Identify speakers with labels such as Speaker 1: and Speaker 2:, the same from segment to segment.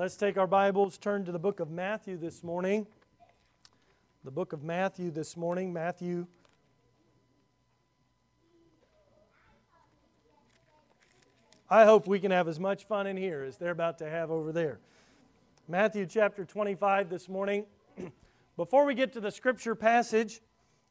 Speaker 1: Let's take our Bibles, turn to the book of Matthew this morning. The book of Matthew this morning, Matthew. I hope we can have as much fun in here as they're about to have over there. Matthew chapter 25 this morning. Before we get to the scripture passage,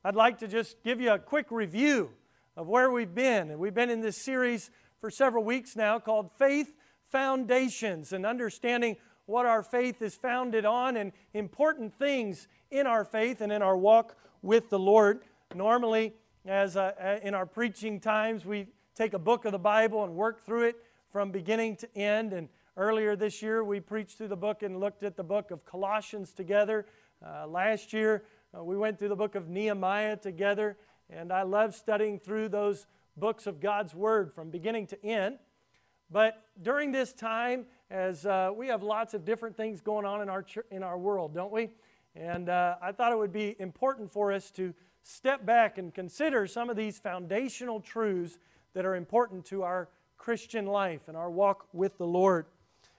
Speaker 1: I'd like to just give you a quick review of where we've been. And we've been in this series for several weeks now called Faith foundations and understanding what our faith is founded on and important things in our faith and in our walk with the Lord. Normally, as uh, uh, in our preaching times, we take a book of the Bible and work through it from beginning to end. And earlier this year, we preached through the book and looked at the book of Colossians together. Uh, last year, uh, we went through the book of Nehemiah together. And I love studying through those books of God's Word from beginning to end. But during this time, as uh, we have lots of different things going on in our, ch- in our world, don't we? And uh, I thought it would be important for us to step back and consider some of these foundational truths that are important to our Christian life and our walk with the Lord.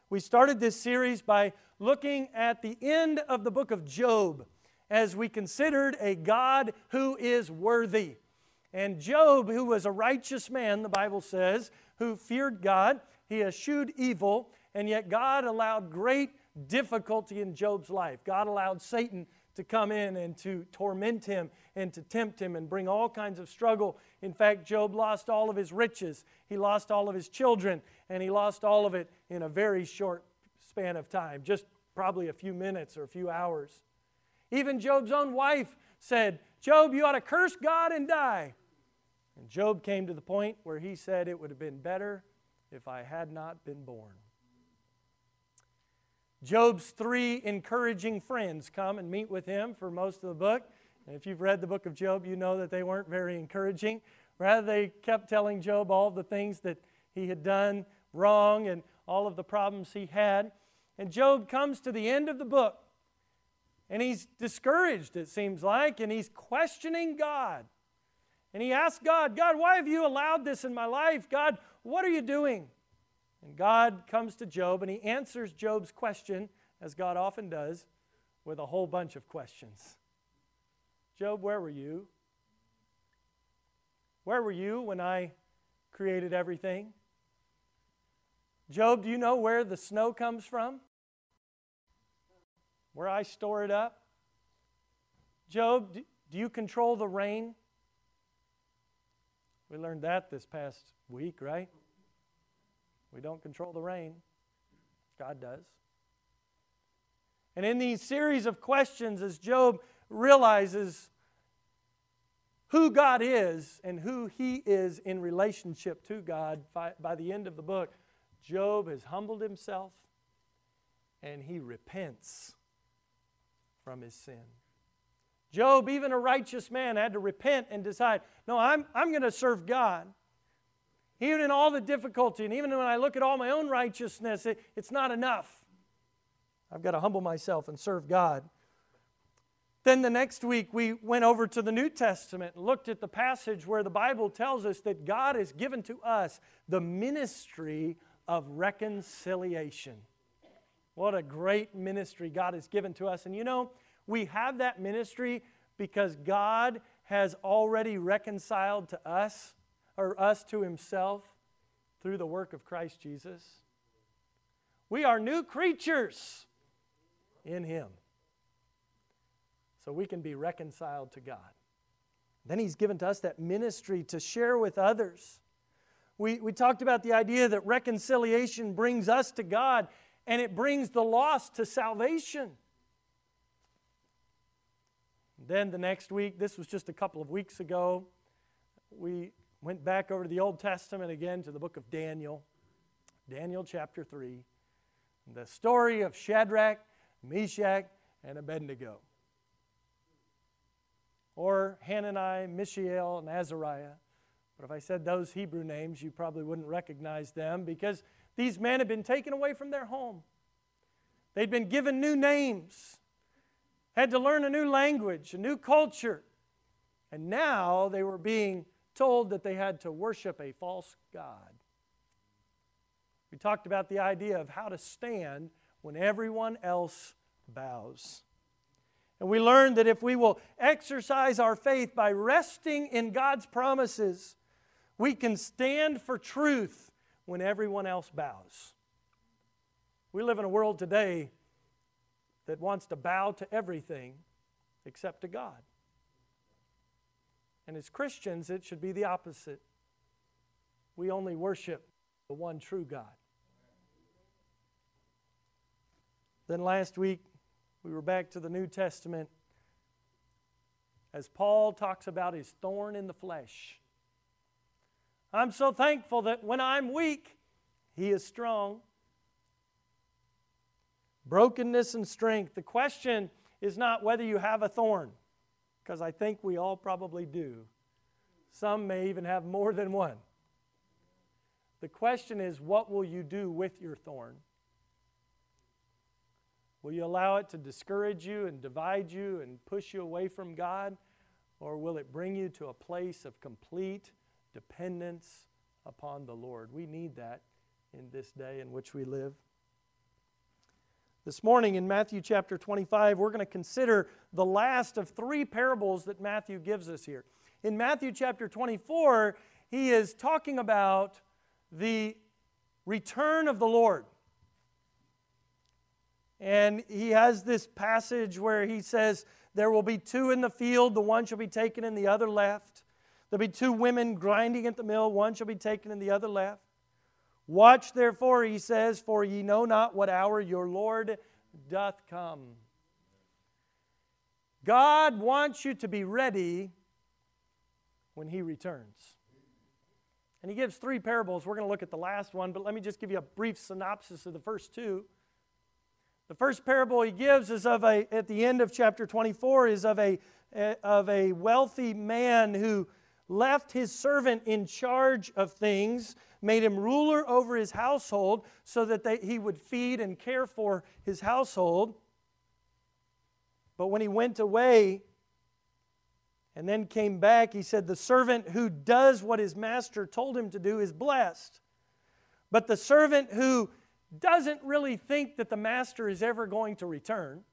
Speaker 1: We started this series by looking at the end of the book of Job as we considered a God who is worthy. And Job, who was a righteous man, the Bible says, who feared God, he eschewed evil, and yet God allowed great difficulty in Job's life. God allowed Satan to come in and to torment him and to tempt him and bring all kinds of struggle. In fact, Job lost all of his riches, he lost all of his children, and he lost all of it in a very short span of time, just probably a few minutes or a few hours. Even Job's own wife said, Job, you ought to curse God and die. And Job came to the point where he said, It would have been better if I had not been born. Job's three encouraging friends come and meet with him for most of the book. And if you've read the book of Job, you know that they weren't very encouraging. Rather, they kept telling Job all the things that he had done wrong and all of the problems he had. And Job comes to the end of the book and he's discouraged, it seems like, and he's questioning God. And he asked God, God, why have you allowed this in my life? God, what are you doing? And God comes to Job and he answers Job's question, as God often does, with a whole bunch of questions. Job, where were you? Where were you when I created everything? Job, do you know where the snow comes from? Where I store it up? Job, do you control the rain? We learned that this past week, right? We don't control the rain, God does. And in these series of questions, as Job realizes who God is and who he is in relationship to God, by, the end of the book, Job has humbled himself and he repents from his sin. Job, even a righteous man, had to repent and decide, no, I'm, I'm going to serve God. Even in all the difficulty, and even when I look at all my own righteousness, it, it's not enough. I've got to humble myself and serve God. Then the next week, we went over to the New Testament and looked at the passage where the Bible tells us that God has given to us the ministry of reconciliation. What a great ministry God has given to us. And you know, we have that ministry because God has already reconciled to us, or us to Himself, through the work of Christ Jesus. We are new creatures in Him. So we can be reconciled to God. Then He's given to us that ministry to share with others. We, we talked about the idea that reconciliation brings us to God and it brings the lost to salvation. Then the next week, this was just a couple of weeks ago, we went back over to the Old Testament again to the book of Daniel, Daniel chapter 3, the story of Shadrach, Meshach, and Abednego. Or Hananiah, Mishael, and Azariah. But if I said those Hebrew names, you probably wouldn't recognize them because these men had been taken away from their home. They'd been given new names had to learn a new language, a new culture. And now they were being told that they had to worship a false God. We talked about the idea of how to stand when everyone else bows. And we learned that if we will exercise our faith by resting in God's promises, we can stand for truth when everyone else bows. We live in a world today that wants to bow to everything except to God. And as Christians, it should be the opposite. We only worship the one true God. Then last week, we were back to the New Testament as Paul talks about his thorn in the flesh. I'm so thankful that when I'm weak, he is strong. Brokenness and strength. The question is not whether you have a thorn, because I think we all probably do. Some may even have more than one. The question is, what will you do with your thorn? Will you allow it to discourage you and divide you and push you away from God? Or will it bring you to a place of complete dependence upon the Lord? We need that in this day in which we live. This morning in Matthew chapter 25, we're going to consider the last of three parables that Matthew gives us here. In Matthew chapter 24, he is talking about the return of the Lord. And he has this passage where he says, There will be two in the field, the one shall be taken and the other left. There'll be two women grinding at the mill, one shall be taken and the other left. Watch therefore, he says, for ye know not what hour your Lord doth come. God wants you to be ready when he returns. And he gives three parables. We're going to look at the last one, but let me just give you a brief synopsis of the first two. The first parable he gives is of a, at the end of chapter 24, is of a, eh, of a wealthy man who left his servant in charge of things, made him ruler over his household so that they, he would feed and care for his household. But when he went away and then came back, he said, The servant who does what his master told him to do is blessed. But the servant who doesn't really think that the master is ever going to return.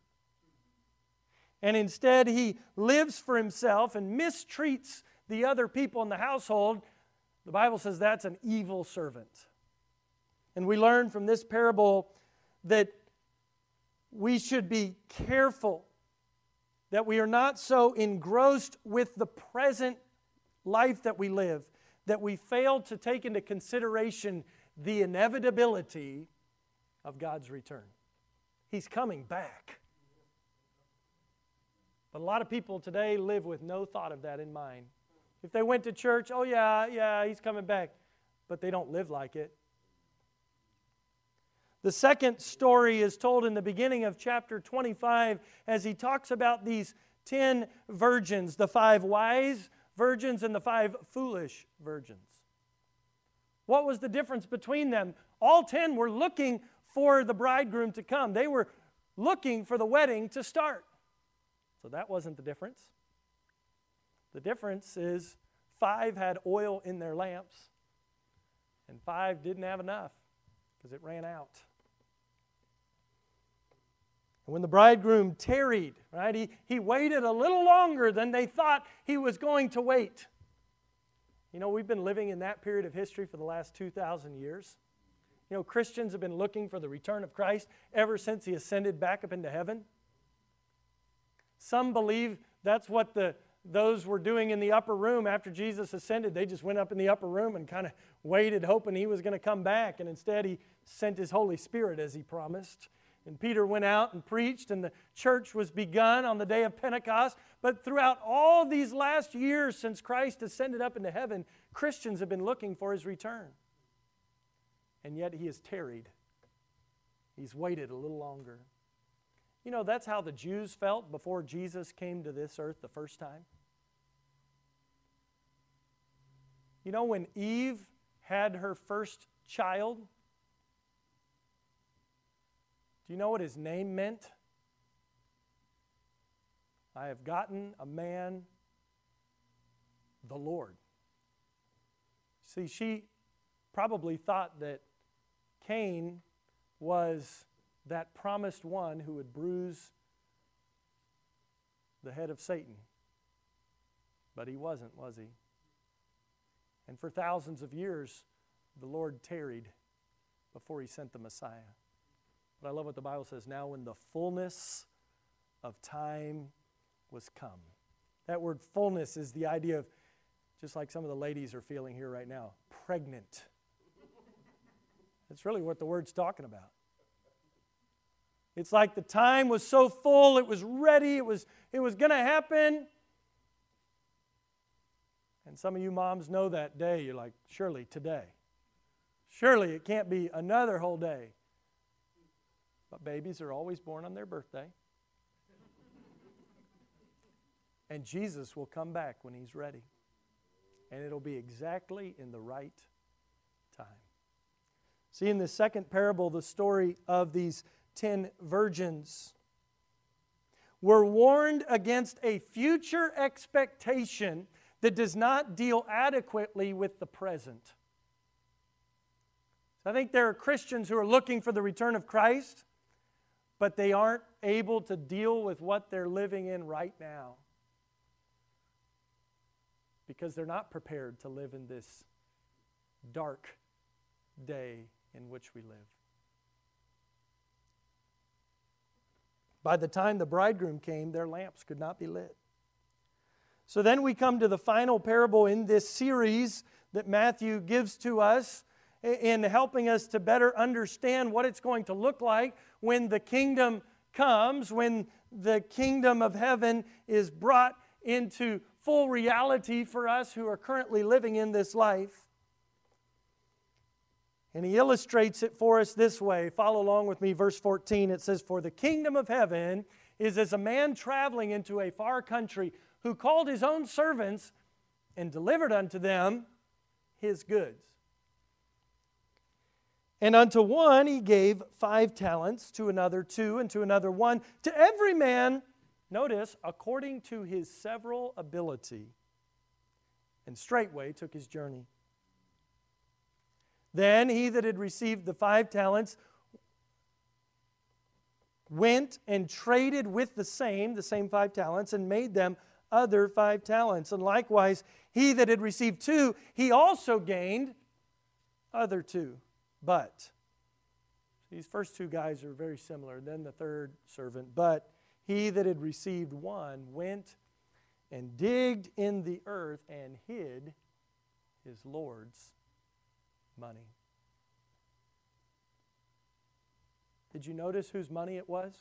Speaker 1: And instead, he lives for himself and mistreats the other people in the household. The Bible says that's an evil servant. And we learn from this parable that we should be careful that we are not so engrossed with the present life that we live that we fail to take into consideration the inevitability of God's return. He's coming back. But a lot of people today live with no thought of that in mind. If they went to church, oh, yeah, yeah, he's coming back, but they don't live like it. The second story is told in the beginning of chapter 25 as he talks about these 10 virgins, the five wise virgins and the five foolish virgins. What was the difference between them? All 10 were looking for the bridegroom to come. They were looking for the wedding to start. So that wasn't the difference. The difference is five had oil in their lamps, and five didn't have enough because it ran out. And when the bridegroom tarried, right, he, he waited a little longer than they thought he was going to wait. You know, we've been living in that period of history for the last 2,000 years. You know, Christians have been looking for the return of Christ ever since he ascended back up into heaven. Some believe that's what the those were doing in the upper room after Jesus ascended. They just went up in the upper room and kind of waited, hoping he was going to come back. And instead, he sent his Holy Spirit as he promised. And Peter went out and preached, and the church was begun on the day of Pentecost. But throughout all these last years since Christ ascended up into heaven, Christians have been looking for his return and yet he has tarried. He's waited a little longer. You know, that's how the Jews felt before Jesus came to this earth the first time. You know, when Eve had her first child, do you know what his name meant? I have gotten a man, the Lord. See, she probably thought that Cain was that promised one who would bruise the head of Satan. But he wasn't, was he? And for thousands of years, the Lord tarried before he sent the Messiah. But I love what the Bible says now, when the fullness of time was come. That word fullness is the idea of, just like some of the ladies are feeling here right now, pregnant. That's really what the word's talking about. It's like the time was so full, it was ready, it was, it was going to happen. And some of you moms know that day. You're like, surely today. Surely it can't be another whole day. But babies are always born on their birthday. and Jesus will come back when he's ready. And it'll be exactly in the right time. See, in the second parable, the story of these ten virgins. We're warned against a future expectation that does not deal adequately with the present. So I think there are Christians who are looking for the return of Christ, but they aren't able to deal with what they're living in right now because they're not prepared to live in this dark day in which we live. By the time the bridegroom came, their lamps could not be lit. So then we come to the final parable in this series that Matthew gives to us in helping us to better understand what it's going to look like when the kingdom comes, when the kingdom of heaven is brought into full reality for us who are currently living in this life. And he illustrates it for us this way. Follow along with me, verse 14. It says, For the kingdom of heaven is as a man traveling into a far country who called his own servants and delivered unto them his goods. And unto one he gave five talents, to another two, and to another one, to every man, notice, according to his several ability. And straightway took his journey. Then he that had received the five talents went and traded with the same, the same five talents, and made them other five talents. And likewise, he that had received two, he also gained other two. But these first two guys are very similar. Then the third servant. But he that had received one went and digged in the earth and hid his Lord's money. Did you notice whose money it was?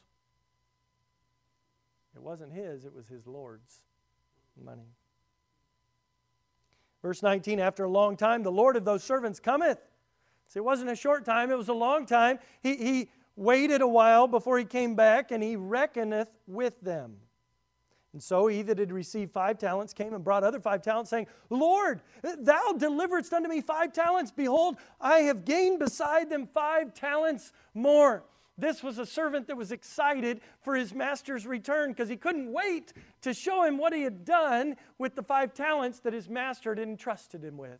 Speaker 1: It wasn't his, it was his Lord's money. Verse 19 After a long time, the Lord of those servants cometh. See, it wasn't a short time, it was a long time. He, he waited a while before he came back, and he reckoneth with them. And so he that had received five talents came and brought other five talents, saying, Lord, thou deliveredst unto me five talents. Behold, I have gained beside them five talents more. This was a servant that was excited for his master's return because he couldn't wait to show him what he had done with the five talents that his master had entrusted him with.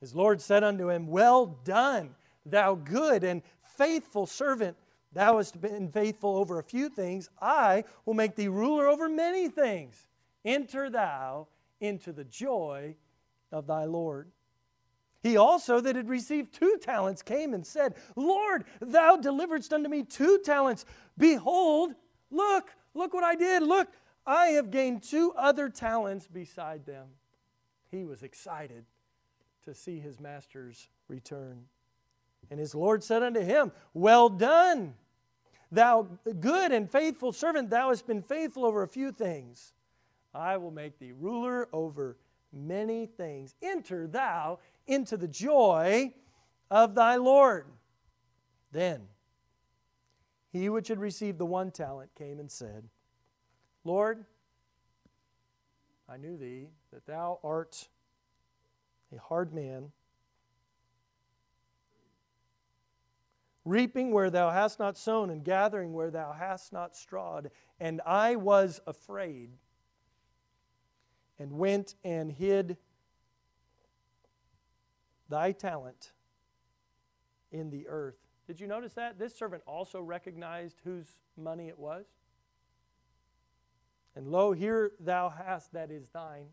Speaker 1: His Lord said unto him, Well done, thou good and faithful servant. Thou hast been faithful over a few things. I will make thee ruler over many things. Enter thou into the joy of thy Lord. He also, that had received two talents, came and said, Lord, thou deliveredst unto me two talents. Behold, look, look what I did. Look, I have gained two other talents beside them. He was excited to see his master's return. And his Lord said unto him, Well done, thou good and faithful servant. Thou hast been faithful over a few things. I will make thee ruler over many things. Enter thou into the joy of thy Lord. Then he which had received the one talent came and said, Lord, I knew thee, that thou art a hard man, reaping where thou hast not sown, and gathering where thou hast not strawed. And I was afraid, and went and hid thy talent in the earth. Did you notice that? This servant also recognized whose money it was. And lo, here thou hast that is thine.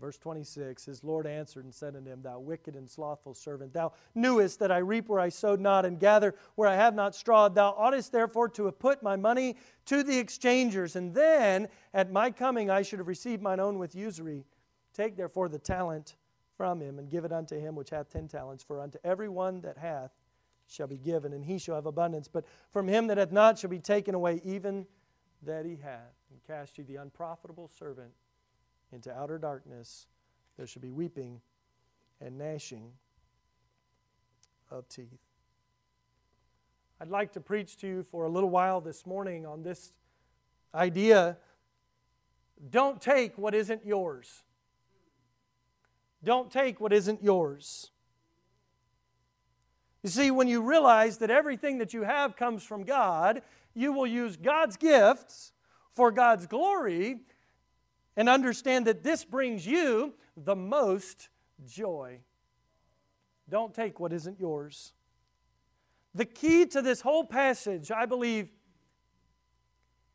Speaker 1: Verse 26 His Lord answered and said unto him, Thou wicked and slothful servant, thou knewest that I reap where I sowed not, and gather where I have not strawed. Thou oughtest therefore to have put my money to the exchangers, and then at my coming I should have received mine own with usury. Take therefore the talent from him, and give it unto him which hath ten talents. For unto every one that hath shall be given, and he shall have abundance. But from him that hath not shall be taken away even that he hath. And cast ye the unprofitable servant into outer darkness. There shall be weeping and gnashing of teeth. I'd like to preach to you for a little while this morning on this idea don't take what isn't yours. Don't take what isn't yours. You see, when you realize that everything that you have comes from God, you will use God's gifts for God's glory and understand that this brings you the most joy. Don't take what isn't yours. The key to this whole passage, I believe,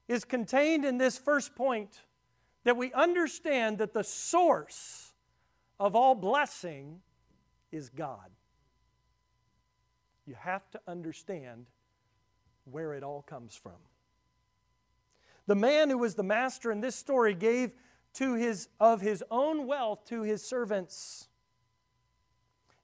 Speaker 1: is contained in this first point that we understand that the source of all blessing is God. You have to understand where it all comes from. The man who was the master in this story gave to his of his own wealth to his servants.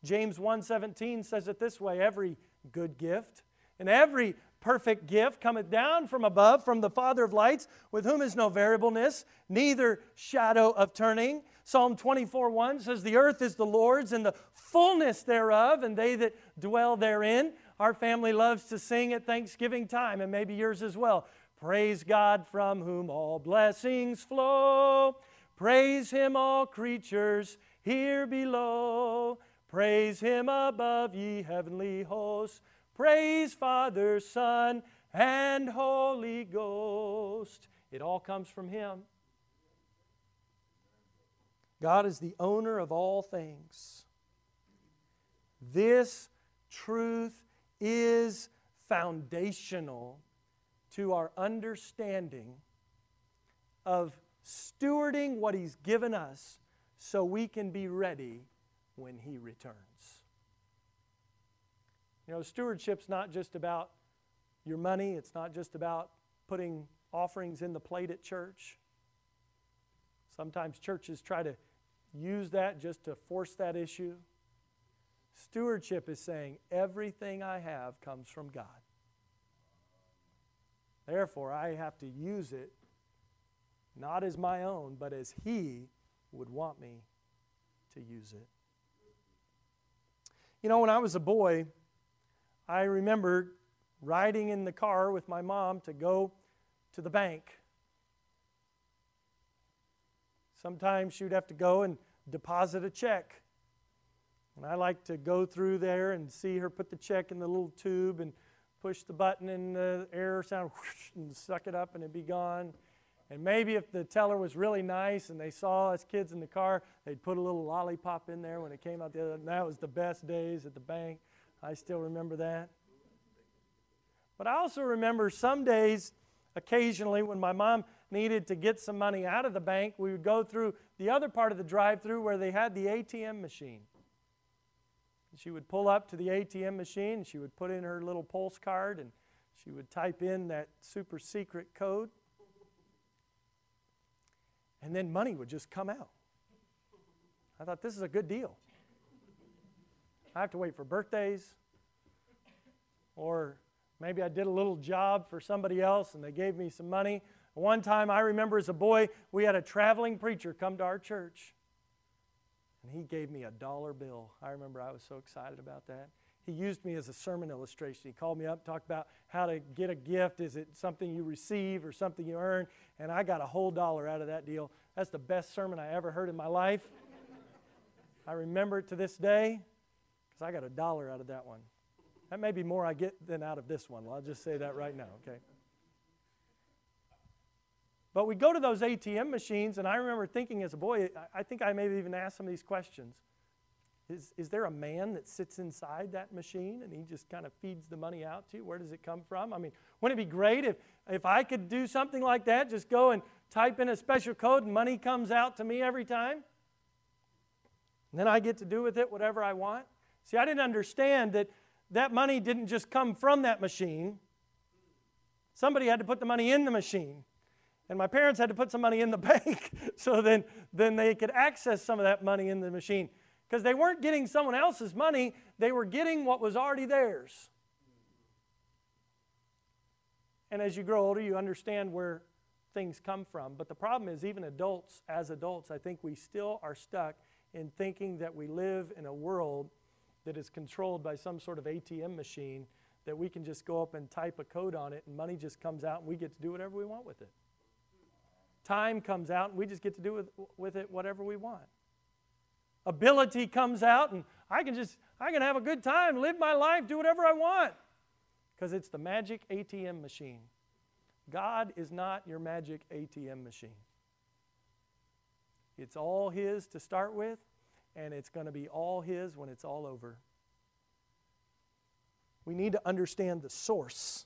Speaker 1: James 1:17 says it this way, every good gift and every perfect gift cometh down from above from the Father of lights, with whom is no variableness, neither shadow of turning. Psalm 24 1 says, The earth is the Lord's and the fullness thereof, and they that dwell therein. Our family loves to sing at Thanksgiving time, and maybe yours as well. Praise God from whom all blessings flow. Praise Him, all creatures here below. Praise Him above, ye heavenly hosts. Praise Father, Son, and Holy Ghost. It all comes from Him. God is the owner of all things. This truth is foundational to our understanding of stewarding what He's given us so we can be ready when He returns. You know, stewardship's not just about your money, it's not just about putting offerings in the plate at church. Sometimes churches try to use that just to force that issue. Stewardship is saying, everything I have comes from God. Therefore, I have to use it not as my own, but as He would want me to use it. You know, when I was a boy, I remember riding in the car with my mom to go to the bank. Sometimes she would have to go and deposit a check. And I like to go through there and see her put the check in the little tube and push the button and the air sound whoosh, and suck it up and it'd be gone. And maybe if the teller was really nice and they saw us kids in the car, they'd put a little lollipop in there when it came out the other. And that was the best days at the bank. I still remember that. But I also remember some days, occasionally, when my mom needed to get some money out of the bank, we would go through the other part of the drive through where they had the ATM machine. She would pull up to the ATM machine, and she would put in her little pulse card, and she would type in that super secret code. And then money would just come out. I thought, this is a good deal. I have to wait for birthdays, or maybe I did a little job for somebody else and they gave me some money. One time I remember as a boy, we had a traveling preacher come to our church and he gave me a dollar bill. I remember I was so excited about that. He used me as a sermon illustration. He called me up, talked about how to get a gift. Is it something you receive or something you earn? And I got a whole dollar out of that deal. That's the best sermon I ever heard in my life. I remember it to this day because I got a dollar out of that one. That may be more I get than out of this one. I'll just say that right now, okay? But we go to those ATM machines, and I remember thinking as a boy, I think I maybe even asked some of these questions. Is, is there a man that sits inside that machine and he just kind of feeds the money out to you? Where does it come from? I mean, wouldn't it be great if, if I could do something like that? Just go and type in a special code and money comes out to me every time? And then I get to do with it whatever I want? See, I didn't understand that that money didn't just come from that machine. Somebody had to put the money in the machine. And my parents had to put some money in the bank so then, then they could access some of that money in the machine because they weren't getting someone else's money, they were getting what was already theirs. And as you grow older, you understand where things come from. But the problem is, even adults, as adults, I think we still are stuck in thinking that we live in a world that is controlled by some sort of ATM machine that we can just go up and type a code on it and money just comes out and we get to do whatever we want with it. Time comes out and we just get to do with, with it whatever we want ability comes out and I can just I can have a good time, live my life, do whatever I want. Because it's the magic ATM machine. God is not your magic ATM machine. It's all His to start with, and it's going to be all His when it's all over. We need to understand the source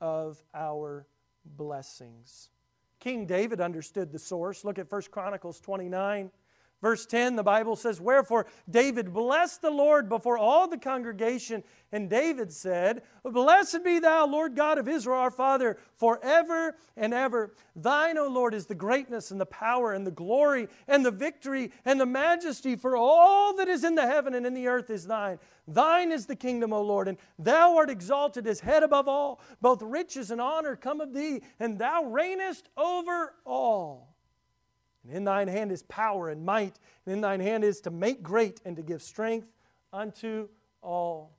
Speaker 1: of our blessings. King David understood the source. Look at 1 Chronicles 29. Verse 10, the Bible says, Wherefore David blessed the Lord before all the congregation, and David said, Blessed be thou, Lord God of Israel, our Father, forever and ever. Thine, O Lord, is the greatness and the power and the glory and the victory and the majesty, for all that is in the heaven and in the earth is thine. Thine is the kingdom, O Lord, and thou art exalted as head above all. Both riches and honor come of thee, and thou reignest over all. And in thine hand is power and might, and in thine hand is to make great and to give strength unto all.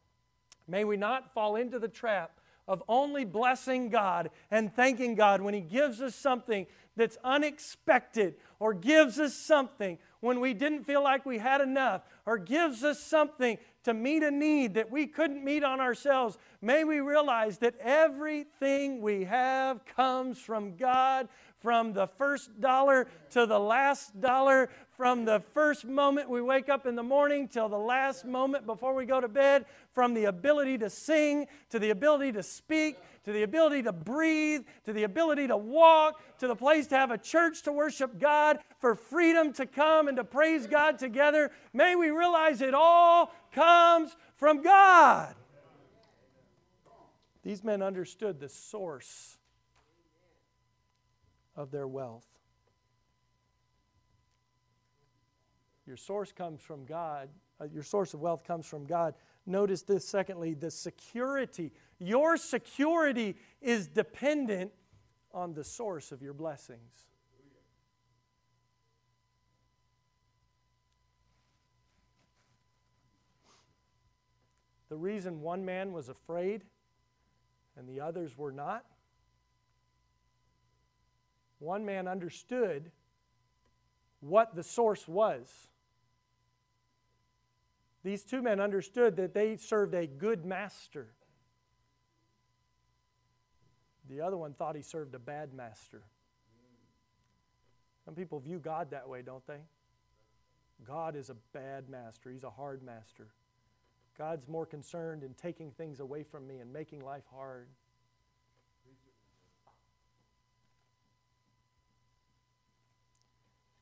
Speaker 1: May we not fall into the trap of only blessing God and thanking God when He gives us something that's unexpected or gives us something when we didn't feel like we had enough or gives us something to meet a need that we couldn't meet on ourselves. May we realize that everything we have comes from God from the first dollar to the last dollar, from the first moment we wake up in the morning till the last moment before we go to bed, from the ability to sing to the ability to speak to the ability to breathe to the ability to walk to the place to have a church to worship God, for freedom to come and to praise God together. May we realize it all comes from God. These men understood the source of their wealth. Your source comes from God. Uh, your source of wealth comes from God. Notice this, secondly, the security. Your security is dependent on the source of your blessings. The reason one man was afraid and the others were not one man understood what the source was. These two men understood that they served a good master. The other one thought he served a bad master. Some people view God that way, don't they? God is a bad master, He's a hard master. God's more concerned in taking things away from me and making life hard.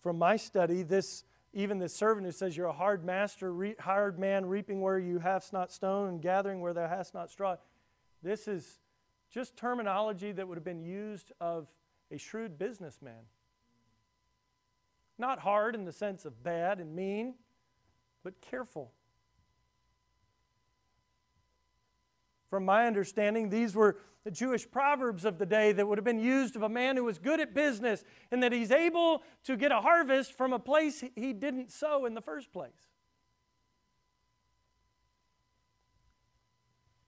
Speaker 1: From my study, this even the servant who says, You're a hard master, re- hired man, reaping where you hast not sown and gathering where thou hast not straw. This is just terminology that would have been used of a shrewd businessman. Not hard in the sense of bad and mean, but careful. From my understanding, these were the Jewish proverbs of the day that would have been used of a man who was good at business and that he's able to get a harvest from a place he didn't sow in the first place.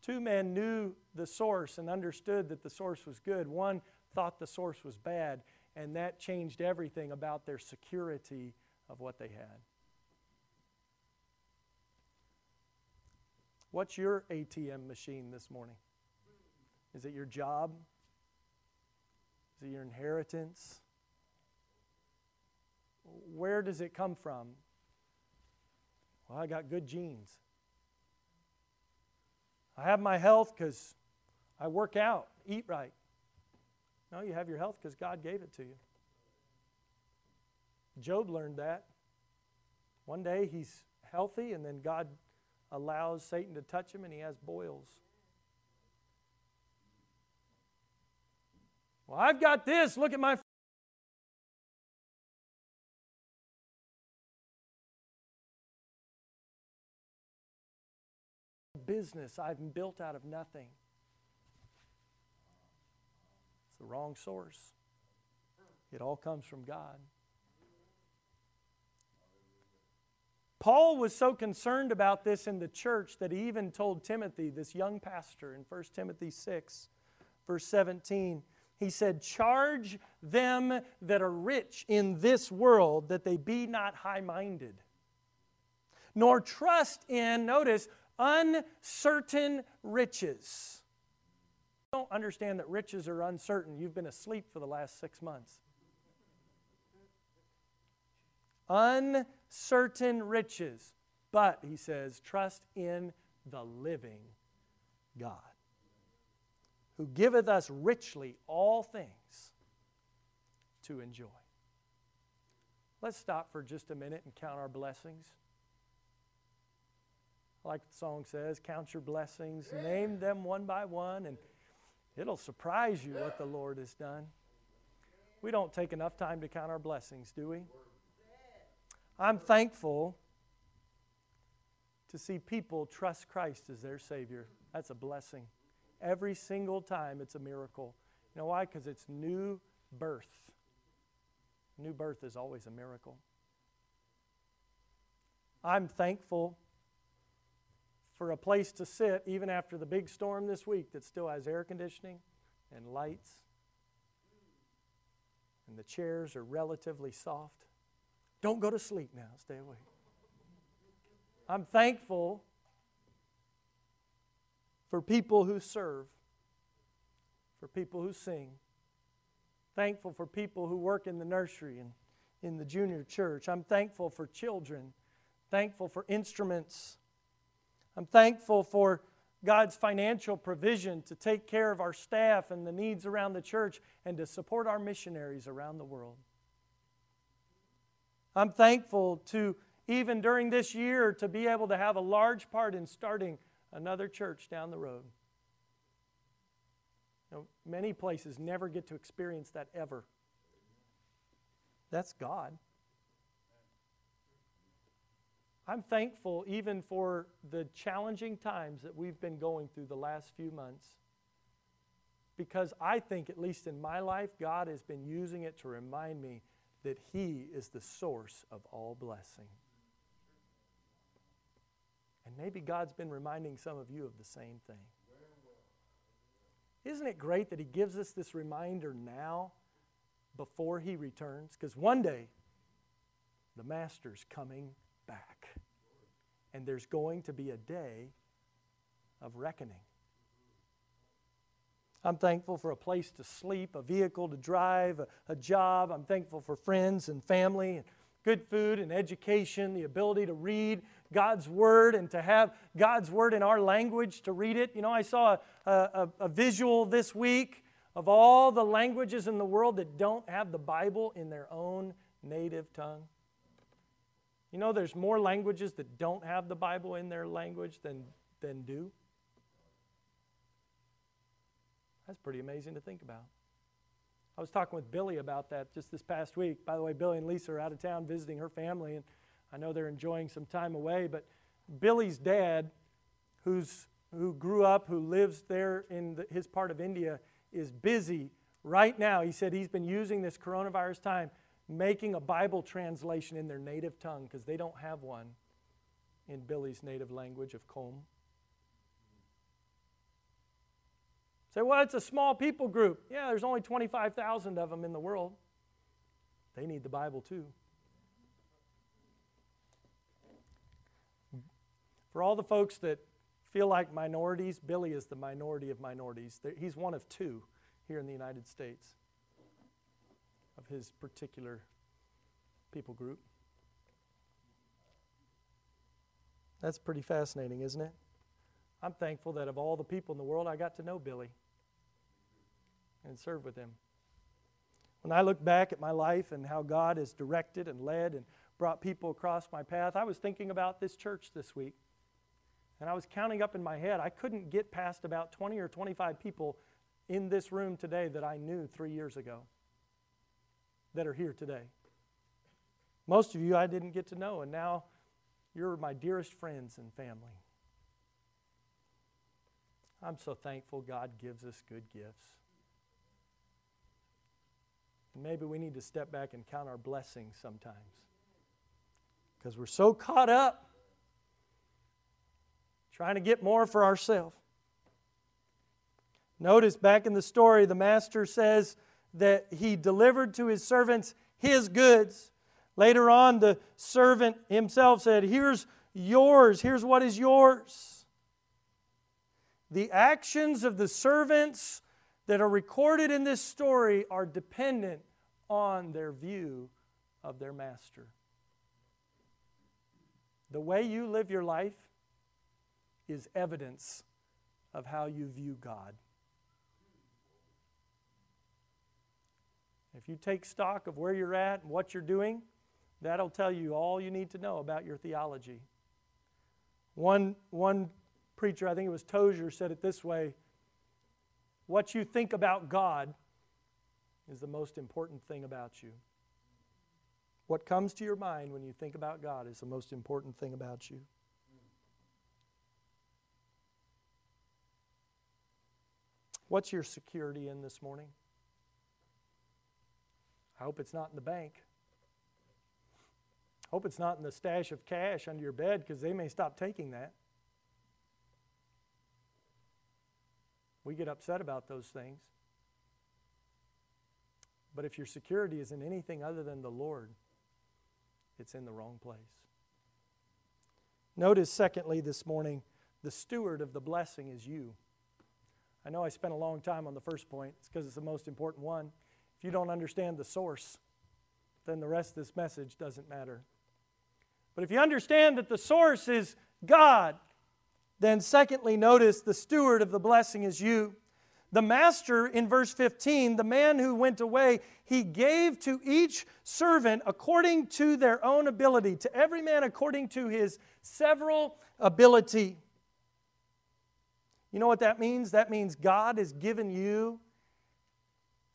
Speaker 1: Two men knew the source and understood that the source was good. One thought the source was bad, and that changed everything about their security of what they had. What's your ATM machine this morning? Is it your job? Is it your inheritance? Where does it come from? Well, I got good genes. I have my health because I work out, eat right. No, you have your health because God gave it to you. Job learned that. One day he's healthy, and then God allows Satan to touch him, and he has boils. Well, I've got this. Look at my business I've built out of nothing. It's the wrong source. It all comes from God. Paul was so concerned about this in the church that he even told Timothy, this young pastor, in 1 Timothy 6, verse 17, he said, Charge them that are rich in this world that they be not high minded, nor trust in, notice, uncertain riches. Don't understand that riches are uncertain. You've been asleep for the last six months. Uncertain riches. But, he says, trust in the living God, who giveth us richly all things to enjoy. Let's stop for just a minute and count our blessings like the song says, count your blessings, name them one by one, and it'll surprise you what the Lord has done. We don't take enough time to count our blessings, do we? I'm thankful to see people trust Christ as their Savior. That's a blessing. Every single time it's a miracle. You know why? Because it's new birth. New birth is always a miracle. I'm thankful for a place to sit even after the big storm this week that still has air conditioning and lights. And the chairs are relatively soft. Don't go to sleep now, stay awake. I'm thankful for people who serve, for people who sing. Thankful for people who work in the nursery and in the junior church. I'm thankful for children, thankful for instruments I'm thankful for God's financial provision to take care of our staff and the needs around the church and to support our missionaries around the world. I'm thankful to, even during this year, to be able to have a large part in starting another church down the road. You know, many places never get to experience that ever. That's God. I'm thankful even for the challenging times that we've been going through the last few months because I think, at least in my life, God has been using it to remind me that He is the source of all blessing. And maybe God's been reminding some of you of the same thing. Isn't it great that He gives us this reminder now before He returns? Because one day, the Master's coming back. And there's going to be a day of reckoning. I'm thankful for a place to sleep, a vehicle to drive, a, a, job. I'm thankful for friends and family, and good food and education, the ability to read God's Word and to have God's Word in our language to read it. You know, I saw a, a, a visual this week of all the languages in the world that don't have the Bible in their own native tongue. You know, there's more languages that don't have the Bible in their language than, than do. That's pretty amazing to think about. I was talking with Billy about that just this past week. By the way, Billy and Lisa are out of town visiting her family, and I know they're enjoying some time away. But Billy's dad, who's, who grew up, who lives there in the, his part of India, is busy right now. He said he's been using this coronavirus time making a Bible translation in their native tongue because they don't have one in Billy's native language of Kom. Say, well, it's a small people group. Yeah, there's only 25,000 of them in the world. They need the Bible too. For all the folks that feel like minorities, Billy is the minority of minorities. He's one of two here in the United States of his particular people group. That's pretty fascinating, isn't it? I'm thankful that of all the people in the world, I got to know Billy and serve with him. When I look back at my life and how God has directed and led and brought people across my path, I was thinking about this church this week. And I was counting up in my head. I couldn't get past about 20 or 25 people in this room today that I knew three years ago that are here today. Most of you I didn't get to know, and now you're my dearest friends and family. I'm so thankful God gives us good gifts. Maybe we need to step back and count our blessings sometimes because we're so caught up trying to get more for ourselves. Notice back in the story, the master says that he delivered to his servants his goods. Later on, the servant himself said, Here's yours, here's what is yours. The actions of the servants that are recorded in this story are dependent on their view of their master. The way you live your life is evidence of how you view God. If you take stock of where you're at and what you're doing, that'll tell you all you need to know about your theology. One, one preacher, I think it was Tozer, said it this way What you think about God is the most important thing about you. What comes to your mind when you think about God is the most important thing about you. What's your security in this morning? I hope it's not in the bank. Hope it's not in the stash of cash under your bed because they may stop taking that. We get upset about those things. But if your security is in anything other than the Lord, it's in the wrong place. Notice, secondly, this morning, the steward of the blessing is you. I know I spent a long time on the first point, it's because it's the most important one. If you don't understand the source, then the rest of this message doesn't matter. But if you understand that the source is God, then secondly, notice the steward of the blessing is you. The master in verse 15, the man who went away, he gave to each servant according to their own ability, to every man according to his several ability. You know what that means? That means God has given you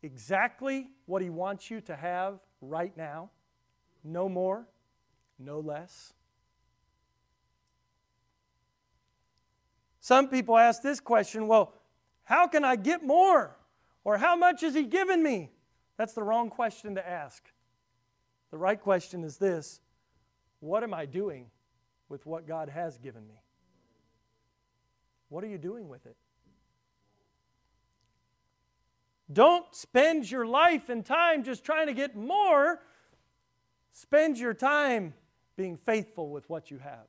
Speaker 1: exactly what he wants you to have right now. No more, no less. Some people ask this question well, how can I get more? Or how much has He given me? That's the wrong question to ask. The right question is this What am I doing with what God has given me? What are you doing with it? Don't spend your life and time just trying to get more. Spend your time being faithful with what you have.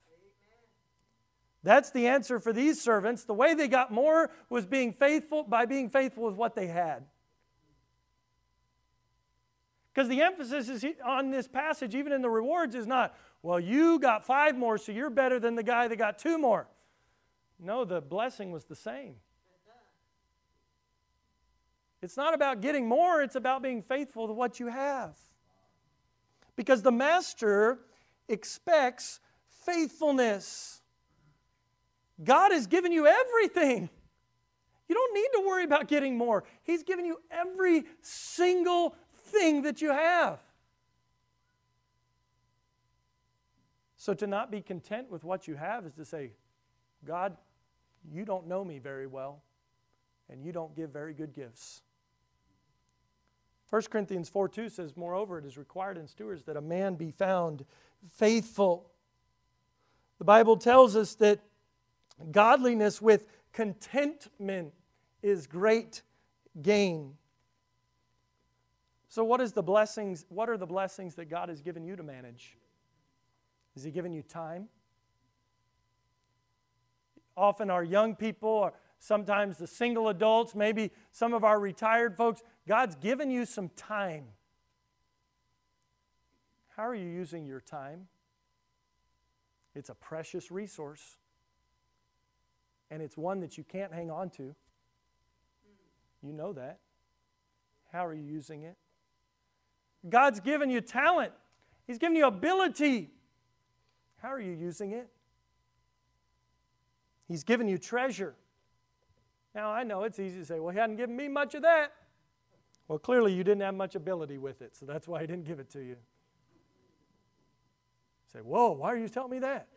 Speaker 1: That's the answer for these servants. The way they got more was being faithful by being faithful with what they had. Because the emphasis is on this passage, even in the rewards, is not, well, you got five more, so you're better than the guy that got two more. No, the blessing was the same. It's not about getting more, it's about being faithful to what you have. Because the master expects faithfulness. God has given you everything. You don't need to worry about getting more. He's given you every single thing that you have. So to not be content with what you have is to say, God, you don't know me very well, and you don't give very good gifts. 1 Corinthians 4 2 says, Moreover, it is required in stewards that a man be found faithful. The Bible tells us that Godliness with contentment is great gain. So what is the blessings what are the blessings that God has given you to manage? Has he given you time? Often our young people or sometimes the single adults, maybe some of our retired folks, God's given you some time. How are you using your time? It's a precious resource, and it's one that you can't hang on to. You know that. How are you using it? God's given you talent, He's given you ability. How are you using it? He's given you treasure. Now, I know it's easy to say, well, He hadn't given me much of that. Well, clearly you didn't have much ability with it, so that's why He didn't give it to you. you say, whoa, why are you telling me that?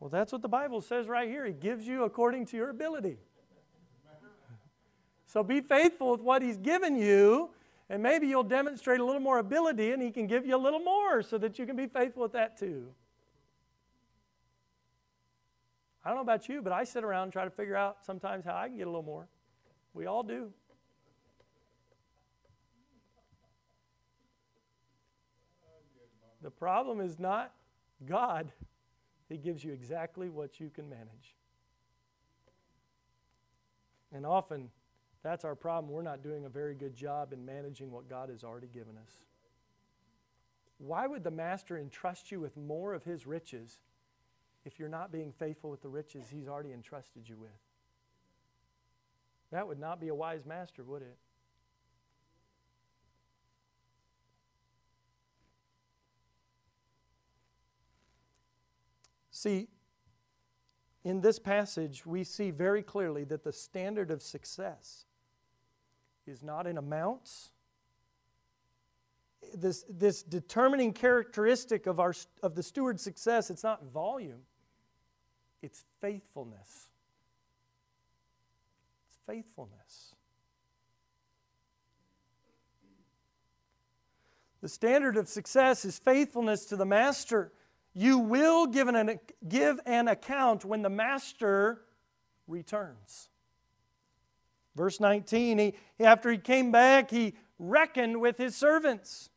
Speaker 1: Well, that's what the Bible says right here. He gives you according to your ability. So be faithful with what He's given you, and maybe you'll demonstrate a little more ability, and He can give you a little more so that you can be faithful with that too. I don't know about you, but I sit around and try to figure out sometimes how I can get a little more. We all do. The problem is not God, He gives you exactly what you can manage. And often, that's our problem. We're not doing a very good job in managing what God has already given us. Why would the Master entrust you with more of His riches if you're not being faithful with the riches He's already entrusted you with? That would not be a wise master, would it? See, in this passage, we see very clearly that the standard of success is not in amounts. This, this determining characteristic of, our, of the steward's success, it's not volume, it's faithfulness. It's faithfulness. The standard of success is faithfulness to the master. You will give an, give an account when the master returns. Verse 19, he, after he came back, he reckoned with his servants.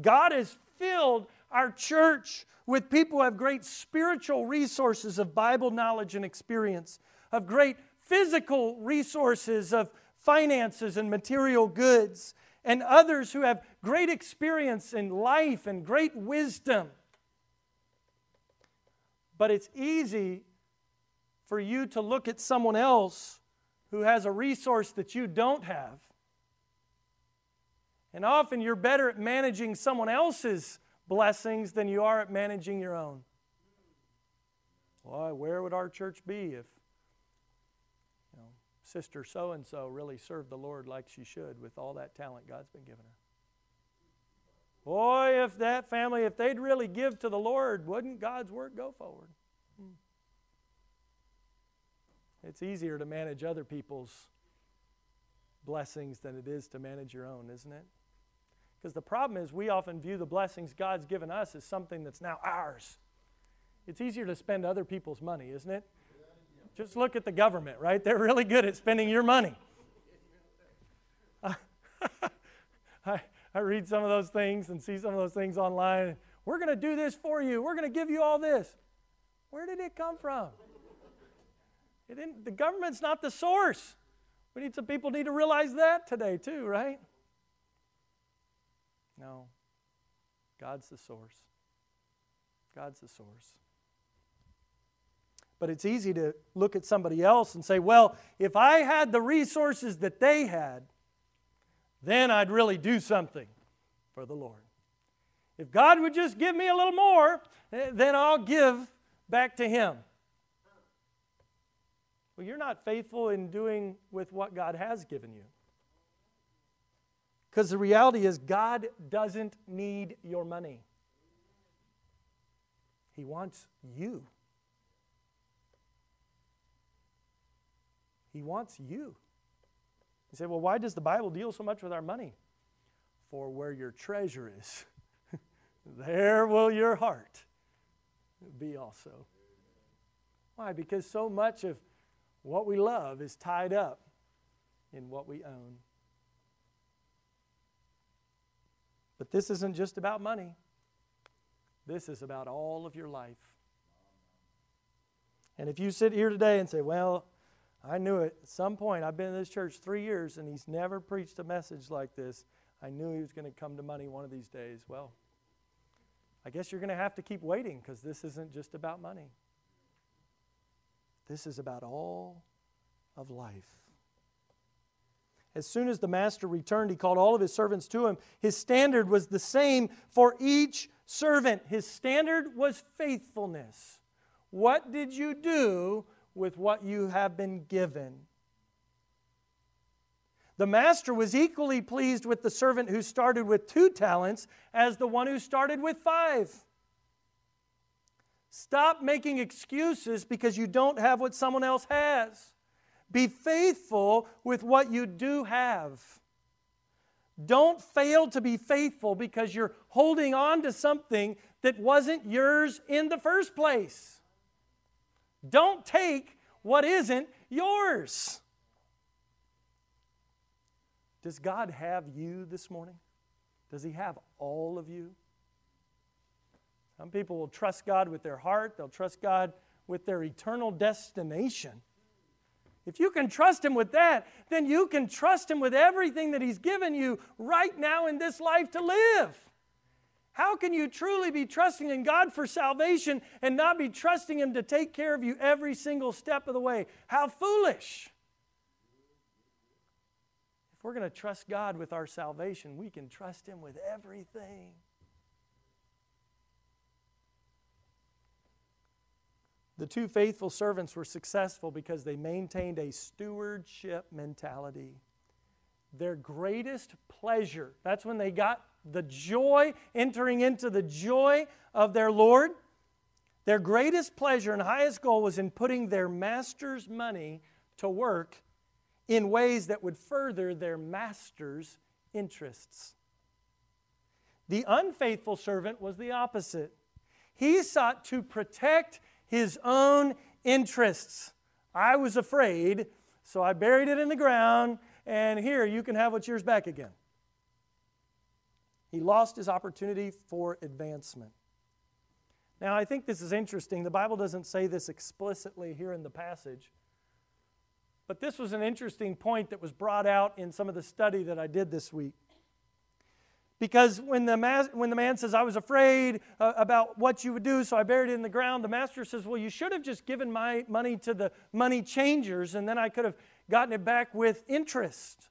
Speaker 1: God has filled our church with people who have great spiritual resources of Bible knowledge and experience, of great physical resources of finances and material goods, and others who have great experience in life and great wisdom. But it's easy for you to look at someone else who has a resource that you don't have. And often you're better at managing someone else's blessings than you are at managing your own. Why, where would our church be if Sister so and so really served the Lord like she should with all that talent God's been giving her. Boy, if that family, if they'd really give to the Lord, wouldn't God's work go forward? Hmm. It's easier to manage other people's blessings than it is to manage your own, isn't it? Because the problem is, we often view the blessings God's given us as something that's now ours. It's easier to spend other people's money, isn't it? Just look at the government, right? They're really good at spending your money. I, I read some of those things and see some of those things online. We're going to do this for you. We're going to give you all this. Where did it come from? It didn't, the government's not the source. We need some people need to realize that today too, right? No. God's the source. God's the source. But it's easy to look at somebody else and say, well, if I had the resources that they had, then I'd really do something for the Lord. If God would just give me a little more, eh, then I'll give back to Him. Well, you're not faithful in doing with what God has given you. Because the reality is, God doesn't need your money, He wants you. He wants you. You say, well, why does the Bible deal so much with our money? For where your treasure is, there will your heart be also. Why? Because so much of what we love is tied up in what we own. But this isn't just about money, this is about all of your life. And if you sit here today and say, well, I knew it. At some point, I've been in this church three years, and he's never preached a message like this. I knew he was going to come to money one of these days. Well, I guess you're going to have to keep waiting because this isn't just about money. This is about all of life. As soon as the master returned, he called all of his servants to him. His standard was the same for each servant. His standard was faithfulness. What did you do with what you have been given? The master was equally pleased with the servant who started with two talents as the one who started with five. Stop making excuses because you don't have what someone else has. Be faithful with what you do have. Don't fail to be faithful because you're holding on to something that wasn't yours in the first place. Don't take what isn't yours. Does God have you this morning? Does He have all of you? Some people will trust God with their heart, they'll trust God with their eternal destination. If you can trust Him with that, then you can trust Him with everything that He's given you right now in this life to live. How can you truly be trusting in God for salvation and not be trusting Him to take care of you every single step of the way? How foolish! If we're going to trust God with our salvation, we can trust Him with everything. The two faithful servants were successful because they maintained a stewardship mentality. Their greatest pleasure, that's when they got the joy, entering into the joy of their Lord. Their greatest pleasure and highest goal was in putting their master's money to work in ways that would further their master's interests. The unfaithful servant was the opposite. He sought to protect his own interests. I was afraid, so I buried it in the ground, and here you can have what's yours back again. He lost his opportunity for advancement. Now, I think this is interesting. The Bible doesn't say this explicitly here in the passage, but this was an interesting point that was brought out in some of the study that I did this week. Because when the, when the man says, I was afraid uh, about what you would do, so I buried it in the ground, the master says, Well, you should have just given my money to the money changers, and then I could have gotten it back with interest.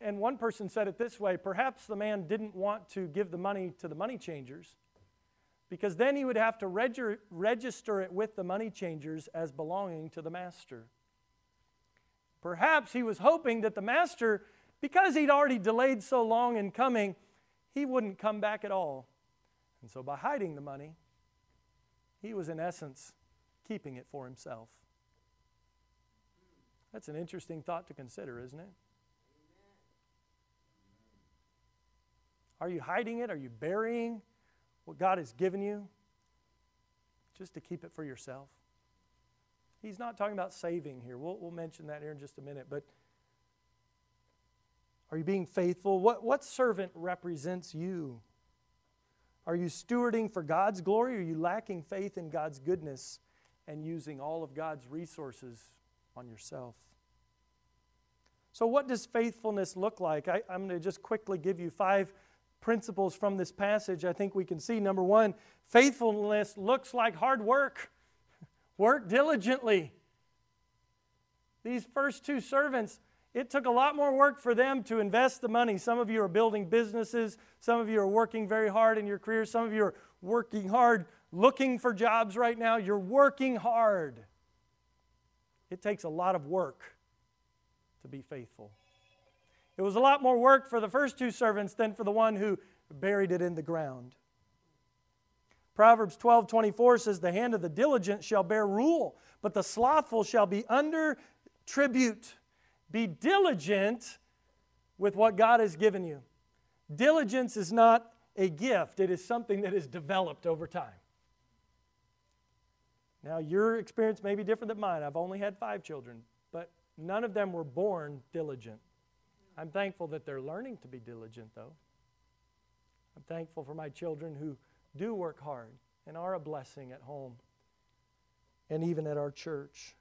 Speaker 1: And one person said it this way perhaps the man didn't want to give the money to the money changers because then he would have to reg- register it with the money changers as belonging to the master. Perhaps he was hoping that the master because he'd already delayed so long in coming, he wouldn't come back at all. And so by hiding the money, he was in essence keeping it for himself. That's an interesting thought to consider, isn't it? Are you hiding it? Are you burying what God has given you just to keep it for yourself? He's not talking about saving here. We'll, we'll mention that here in just a minute. But are you being faithful? What, what servant represents you? Are you stewarding for God's glory? Or are you lacking faith in God's goodness and using all of God's resources on yourself? So, what does faithfulness look like? I, am going to just quickly give you five principles from this passage I think we can see. Number one, faithfulness looks like hard work, work diligently. These first two servants, it took a lot more work for them to invest the money. Some of you are building businesses, some of you are working very hard in your career, some of you are working hard looking for jobs right now. You're working hard. It takes a lot of work to be faithful. It was a lot more work for the first two servants than for the one who buried it in the ground. Proverbs 12 24 says, The hand of the diligent shall bear rule, but the slothful shall be under tribute. Be diligent with what God has given you. Diligence is not a gift, it is something that is developed over time. Now, your experience may be different than mine. I've only had five children, but none of them were born diligent. I'm thankful that they're learning to be diligent, though. I'm thankful for my children who do work hard and are a blessing at home and even at our church.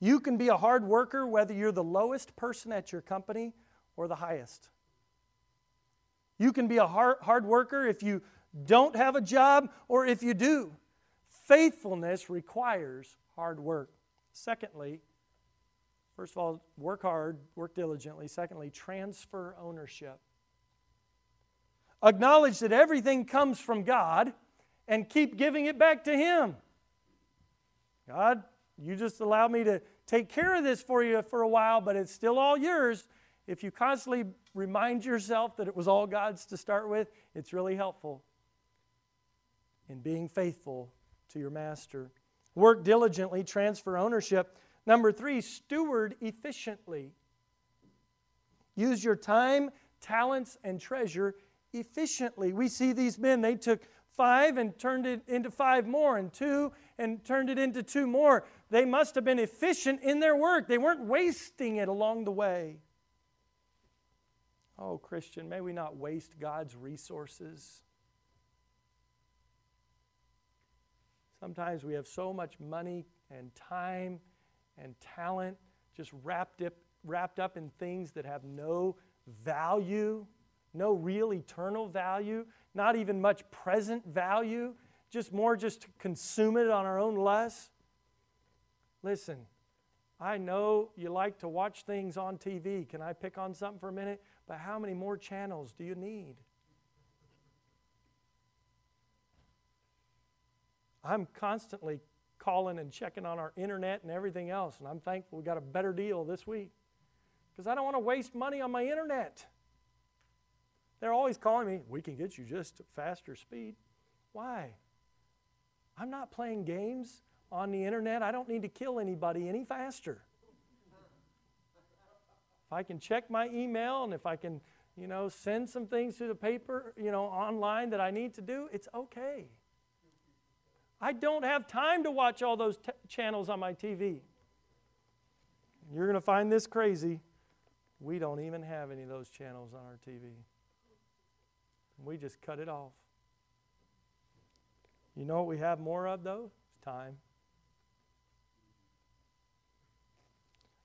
Speaker 1: You can be a hard worker whether you're the lowest person at your company or the highest. You can be a hard, hard worker if you don't have a job or if you do. Faithfulness requires hard work. Secondly, first of all, work hard, work diligently. Secondly, transfer ownership. Acknowledge that everything comes from God and keep giving it back to Him. God, you just allowed me to take care of this for you for a while, but it's still all yours. If you constantly remind yourself that it was all God's to start with, it's really helpful in being faithful to your master. Work diligently, transfer ownership. Number three, steward efficiently. Use your time, talents, and treasure efficiently. We see these men, they took five and turned it into five more, and two and turned it into two more. They must have been efficient in their work, they weren't wasting it along the way. Oh, Christian, may we not waste God's resources. Sometimes we have so much money and time and talent just wrapped up, wrapped up in things that have no value, no real eternal value, not even much present value, just more just to consume it on our own lust. Listen, I know you like to watch things on TV. Can I pick on something for a minute? But how many more channels do you need? I'm constantly calling and checking on our internet and everything else, and I'm thankful we got a better deal this week because I don't want to waste money on my internet. They're always calling me, we can get you just faster speed. Why? I'm not playing games on the internet. I don't need to kill anybody any faster. If I can check my email and if I can, you know, send some things to the paper, you know, online that I need to do, it's okay. I don't have time to watch all those t- channels on my TV. You're going to find this crazy. We don't even have any of those channels on our TV. We just cut it off. You know what we have more of, though? It's time.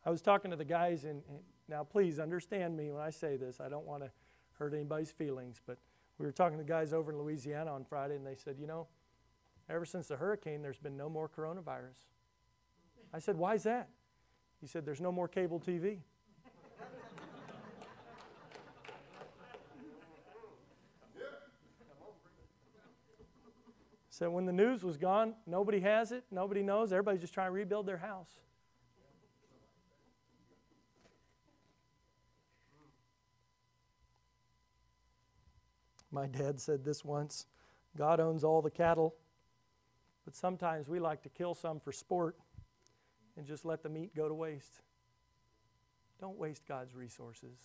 Speaker 1: I was talking to the guys, and now please understand me when I say this. I don't want to hurt anybody's feelings, but we were talking to the guys over in Louisiana on Friday, and they said, You know, ever since the hurricane, there's been no more coronavirus. I said, Why is that? He said, There's no more cable TV. So when the news was gone, nobody has it, nobody knows, everybody's just trying to rebuild their house. My dad said this once God owns all the cattle, but sometimes we like to kill some for sport and just let the meat go to waste. Don't waste God's resources.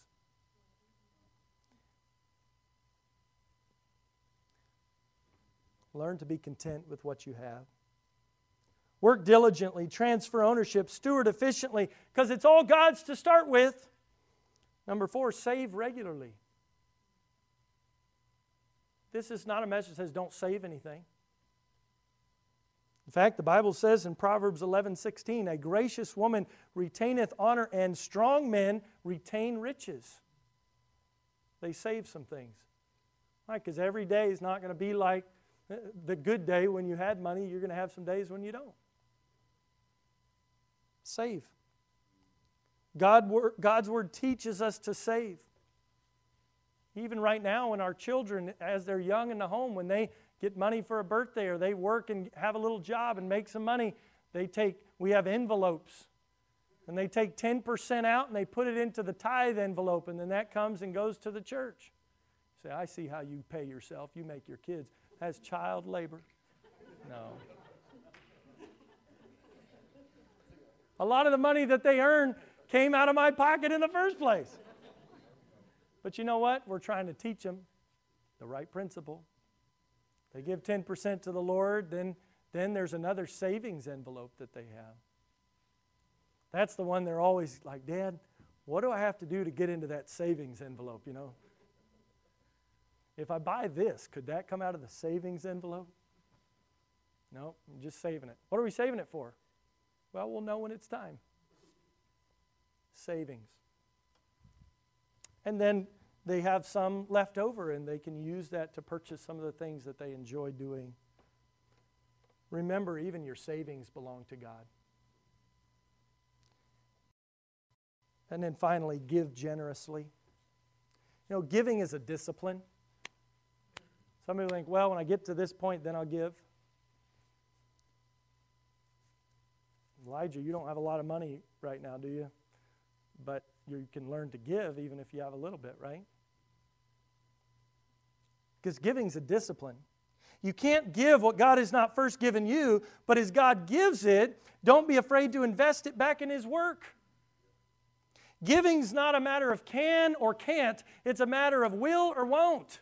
Speaker 1: Learn to be content with what you have. Work diligently, transfer ownership, steward efficiently, because it's all God's to start with. Number four, save regularly. This is not a message that says don't save anything. In fact, the Bible says in Proverbs 11 16, a gracious woman retaineth honor, and strong men retain riches. They save some things. Right? Because every day is not going to be like uh, the good day when you had money, you're going to have some days when you don't. Save. God, God's word teaches us to save. Even right now, when our children, as they're young in the home, when they get money for a birthday or they work and have a little job and make some money, they take, we have envelopes. And they take 10% out and they put it into the tithe envelope, and then that comes and goes to the church. Say, I see how you pay yourself. You make your kids as child labor? No. A lot of the money that they earn came out of my pocket in the first place. But you know what? We're trying to teach them the right principle. They give 10% to the Lord, then, then there's another savings envelope that they have. That's the one they're always like, Dad, what do I have to do to get into that savings envelope? You know, if I buy this, could that come out of the savings envelope? No, I'm just saving it. What are we saving it for? Well, we'll know when it's time. Savings. And then they have some left over and they can use that to purchase some of the things that they enjoy doing. Remember, even your savings belong to God. And then finally, give generously. You know, giving is a discipline. Some people think, well, when I get to this point, then I'll give. Elijah, you don't have a lot of money right now, do you? But you can learn to give even if you have a little bit, right? Because giving's a discipline. You can't give what God has not first given you, but as God gives it, don't be afraid to invest it back in His work. Giving's not a matter of can or can't, it's a matter of will or won't.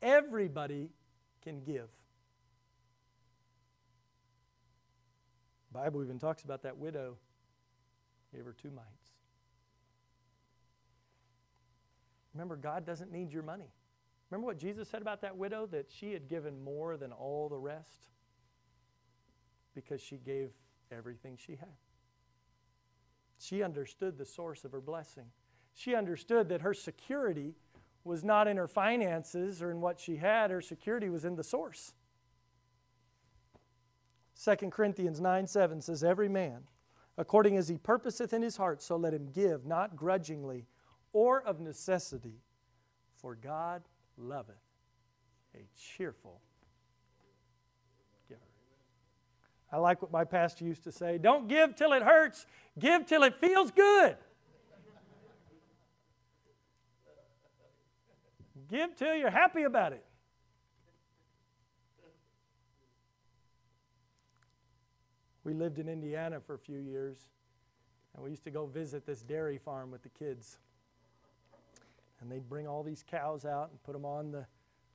Speaker 1: Everybody can give. The Bible even talks about that widow gave her two mites. Remember, God doesn't need your money. Remember what Jesus said about that widow? That she had given more than all the rest because she gave everything she had. She understood the source of her blessing. She understood that her security was not in her finances or in what she had, her security was in the source. 2 Corinthians 9 7 says, Every man, according as he purposeth in his heart, so let him give, not grudgingly or of necessity, for God loveth a cheerful giver. I like what my pastor used to say don't give till it hurts, give till it feels good. give till you're happy about it. We lived in Indiana for a few years, and we used to go visit this dairy farm with the kids. And they'd bring all these cows out and put them on the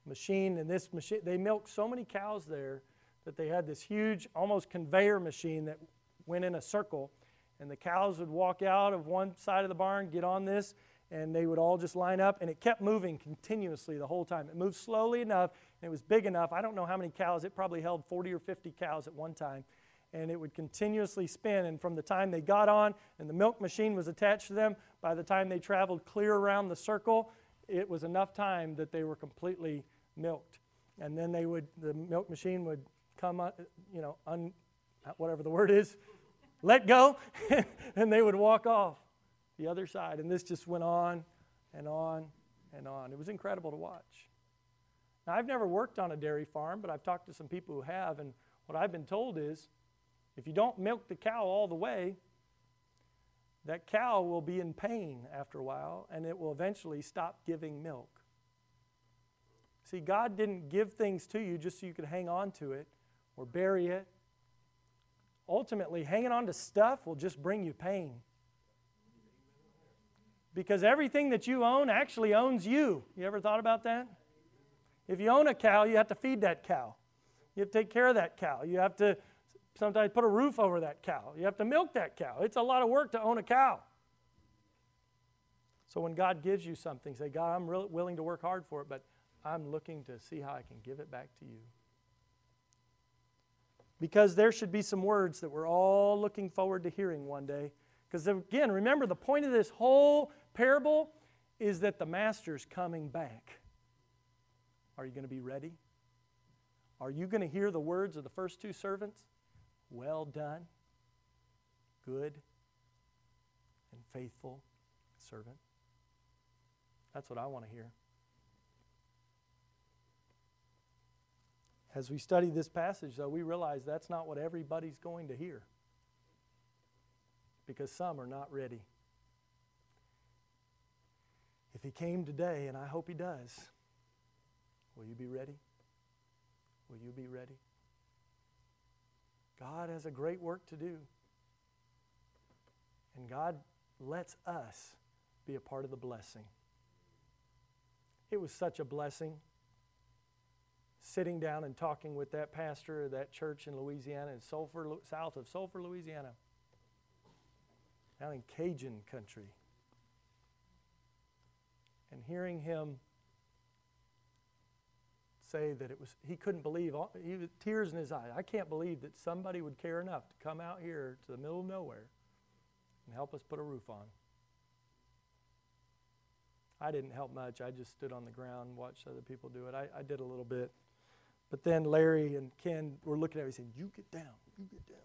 Speaker 1: machine. And this machine, they milked so many cows there that they had this huge, almost conveyor machine that went in a circle. And the cows would walk out of one side of the barn, get on this, and they would all just line up. And it kept moving continuously the whole time. It moved slowly enough, and it was big enough. I don't know how many cows, it probably held 40 or 50 cows at one time and it would continuously spin. And from the time they got on and the milk machine was attached to them, by the time they traveled clear around the circle, it was enough time that they were completely milked. And then they would, the milk machine would come, you know, un, whatever the word is, let go, and they would walk off the other side. And this just went on and on and on. It was incredible to watch. Now, I've never worked on a dairy farm, but I've talked to some people who have, and what I've been told is if you don't milk the cow all the way, that cow will be in pain after a while and it will eventually stop giving milk. See, God didn't give things to you just so you could hang on to it or bury it. Ultimately, hanging on to stuff will just bring you pain. Because everything that you own actually owns you. You ever thought about that? If you own a cow, you have to feed that cow. You have to take care of that cow. You have to Sometimes put a roof over that cow. You have to milk that cow. It's a lot of work to own a cow. So when God gives you something, say, God, I'm willing to work hard for it, but I'm looking to see how I can give it back to you. Because there should be some words that we're all looking forward to hearing one day. Because again, remember, the point of this whole parable is that the master's coming back. Are you going to be ready? Are you going to hear the words of the first two servants? Well done, good and faithful servant. That's what I want to hear. As we study this passage, though, we realize that's not what everybody's going to hear because some are not ready. If he came today, and I hope he does, will you be ready? Will you be ready? God has a great work to do. And God lets us be a part of the blessing. It was such a blessing sitting down and talking with that pastor of that church in Louisiana, in Sulphur, south of Sulphur, Louisiana, down in Cajun country, and hearing him say that it was he couldn't believe he was tears in his eyes i can't believe that somebody would care enough to come out here to the middle of nowhere and help us put a roof on I didn't help much. I just stood on the ground and watched other people do it. I, I did a little bit. But then Larry and Ken were looking at me saying, You get down, you get down.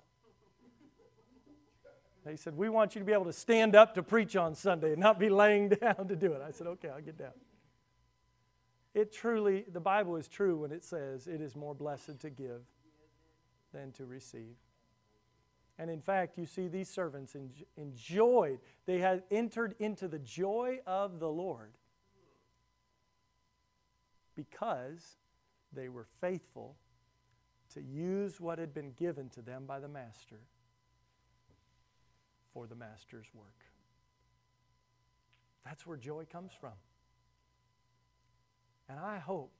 Speaker 1: They said, We want you to be able to stand up to preach on Sunday and not be laying down to do it. I said, Okay, I'll get down. It truly, the Bible is true when it says it is more blessed to give than to receive. And in fact, you see, these servants enjoyed, they had entered into the joy of the Lord because they were faithful to use what had been given to them by the Master for the Master's work. That's where joy comes from. And I hope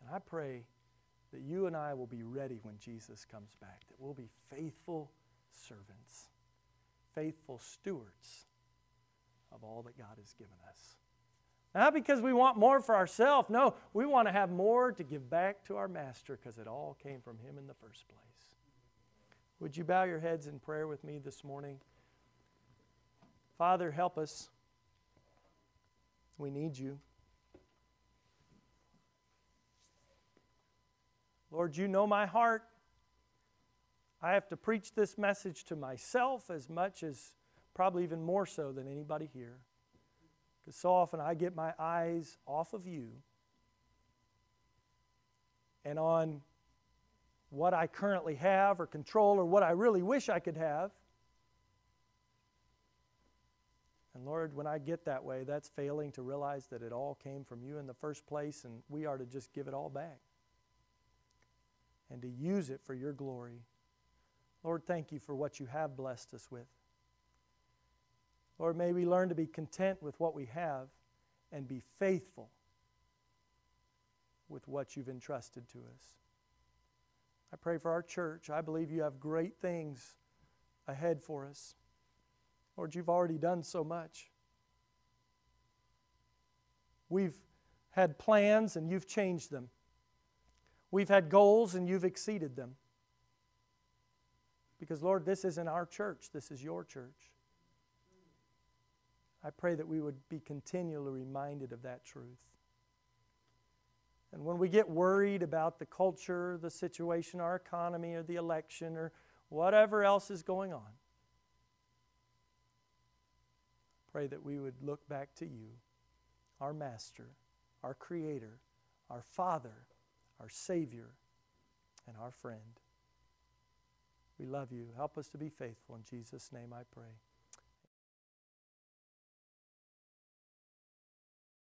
Speaker 1: and I pray that you and I will be ready when Jesus comes back, that we'll be faithful servants, faithful stewards of all that God has given us. Not because we want more for ourselves. No, we want to have more to give back to our Master because it all came from Him in the first place. Would you bow your heads in prayer with me this morning? Father, help us. We need you. Lord, you know my heart. I have to preach this message to myself as much as, probably even more so than anybody here. Because so often I get my eyes off of you and on what I currently have or control or what I really wish I could have. And Lord, when I get that way, that's failing to realize that it all came from you in the first place and we are to just give it all back and to use it for your glory. Lord, thank you for what you have blessed us with. Lord, may we learn to be content with what we have and be faithful with what you've entrusted to us. I pray for our church. I believe you have great things ahead for us. Lord, you've already done so much. We've had plans and you've changed them. We've had goals and you've exceeded them. Because, Lord, this isn't our church, this is your church. I pray that we would be continually reminded of that truth. And when we get worried about the culture, the situation, our economy, or the election, or whatever else is going on, pray that we would look back to you, our Master, our Creator, our Father, our Savior, and our friend. We love you. Help us to be faithful. In Jesus' name I pray.